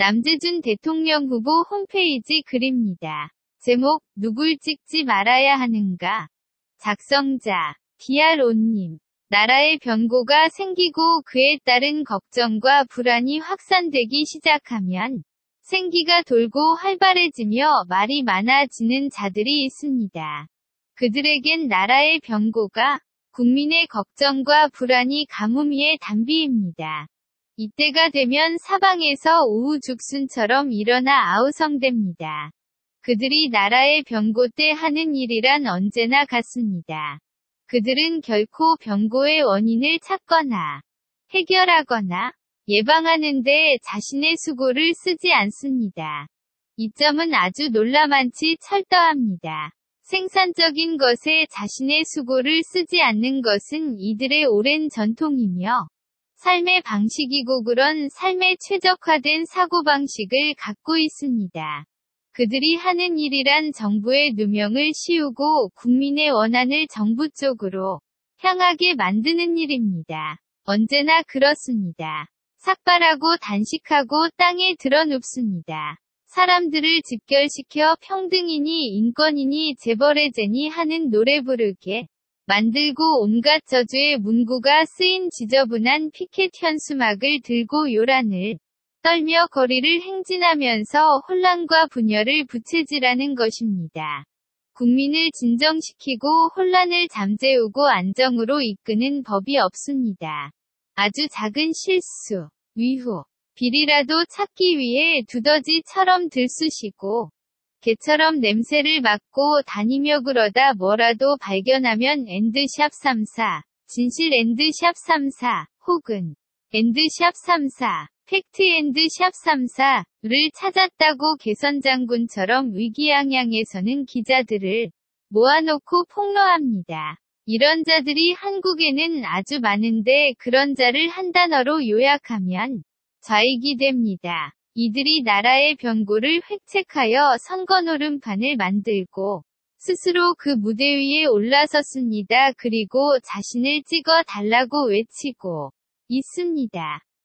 남재준 대통령 후보 홈페이지 글입니다. 제목, 누굴 찍지 말아야 하는가? 작성자, 디아로님. 나라의 변고가 생기고 그에 따른 걱정과 불안이 확산되기 시작하면 생기가 돌고 활발해지며 말이 많아지는 자들이 있습니다. 그들에겐 나라의 변고가 국민의 걱정과 불안이 가뭄위의 단비입니다. 이때가 되면 사방에서 우후죽순처럼 일어나 아우성됩니다. 그들이 나라의 변고 때 하는 일이란 언제나 같습니다. 그들은 결코 변고의 원인을 찾거나 해결하거나 예방하는데 자신의 수고를 쓰지 않습니다. 이 점은 아주 놀라만치 철저합니다. 생산적인 것에 자신의 수고를 쓰지 않는 것은 이들의 오랜 전통이며 삶의 방식이고 그런 삶에 최적화된 사고방식을 갖고 있습니다. 그들이 하는 일이란 정부의 누명을 씌우고 국민의 원한을 정부 쪽으로 향하게 만드는 일입니다. 언제나 그렇습니다. 삭발하고 단식하고 땅에 드러눕습니다. 사람들을 집결시켜 평등이니 인권이니 재벌의 제니 하는 노래 부르게 만들고 온갖 저주의 문구가 쓰인 지저분한 피켓 현수막을 들고 요란을 떨며 거리를 행진하면서 혼란과 분열을 부채질하는 것입니다. 국민을 진정시키고 혼란을 잠재우고 안정으로 이끄는 법이 없습니다. 아주 작은 실수, 위후, 비리라도 찾기 위해 두더지처럼 들쑤시고 개처럼 냄새를 맡고 다니며 그러다 뭐라도 발견하면 and sharp 34, 진실 and sharp 34, 혹은 and sharp 34, 팩트 and sharp 34를 찾았다고 개선장군처럼 의기양양해서는 기자들을 모아놓고 폭로합니다. 이런 자들이 한국에는 아주 많은데 그런 자를 한 단어로 요약하면 좌익이 됩니다. 이들이 나라의 변고를 획책하여 선거 노름판을 만들고 스스로 그 무대 위에 올라섰습니다. 그리고 자신을 찍어 달라고 외치고 있습니다.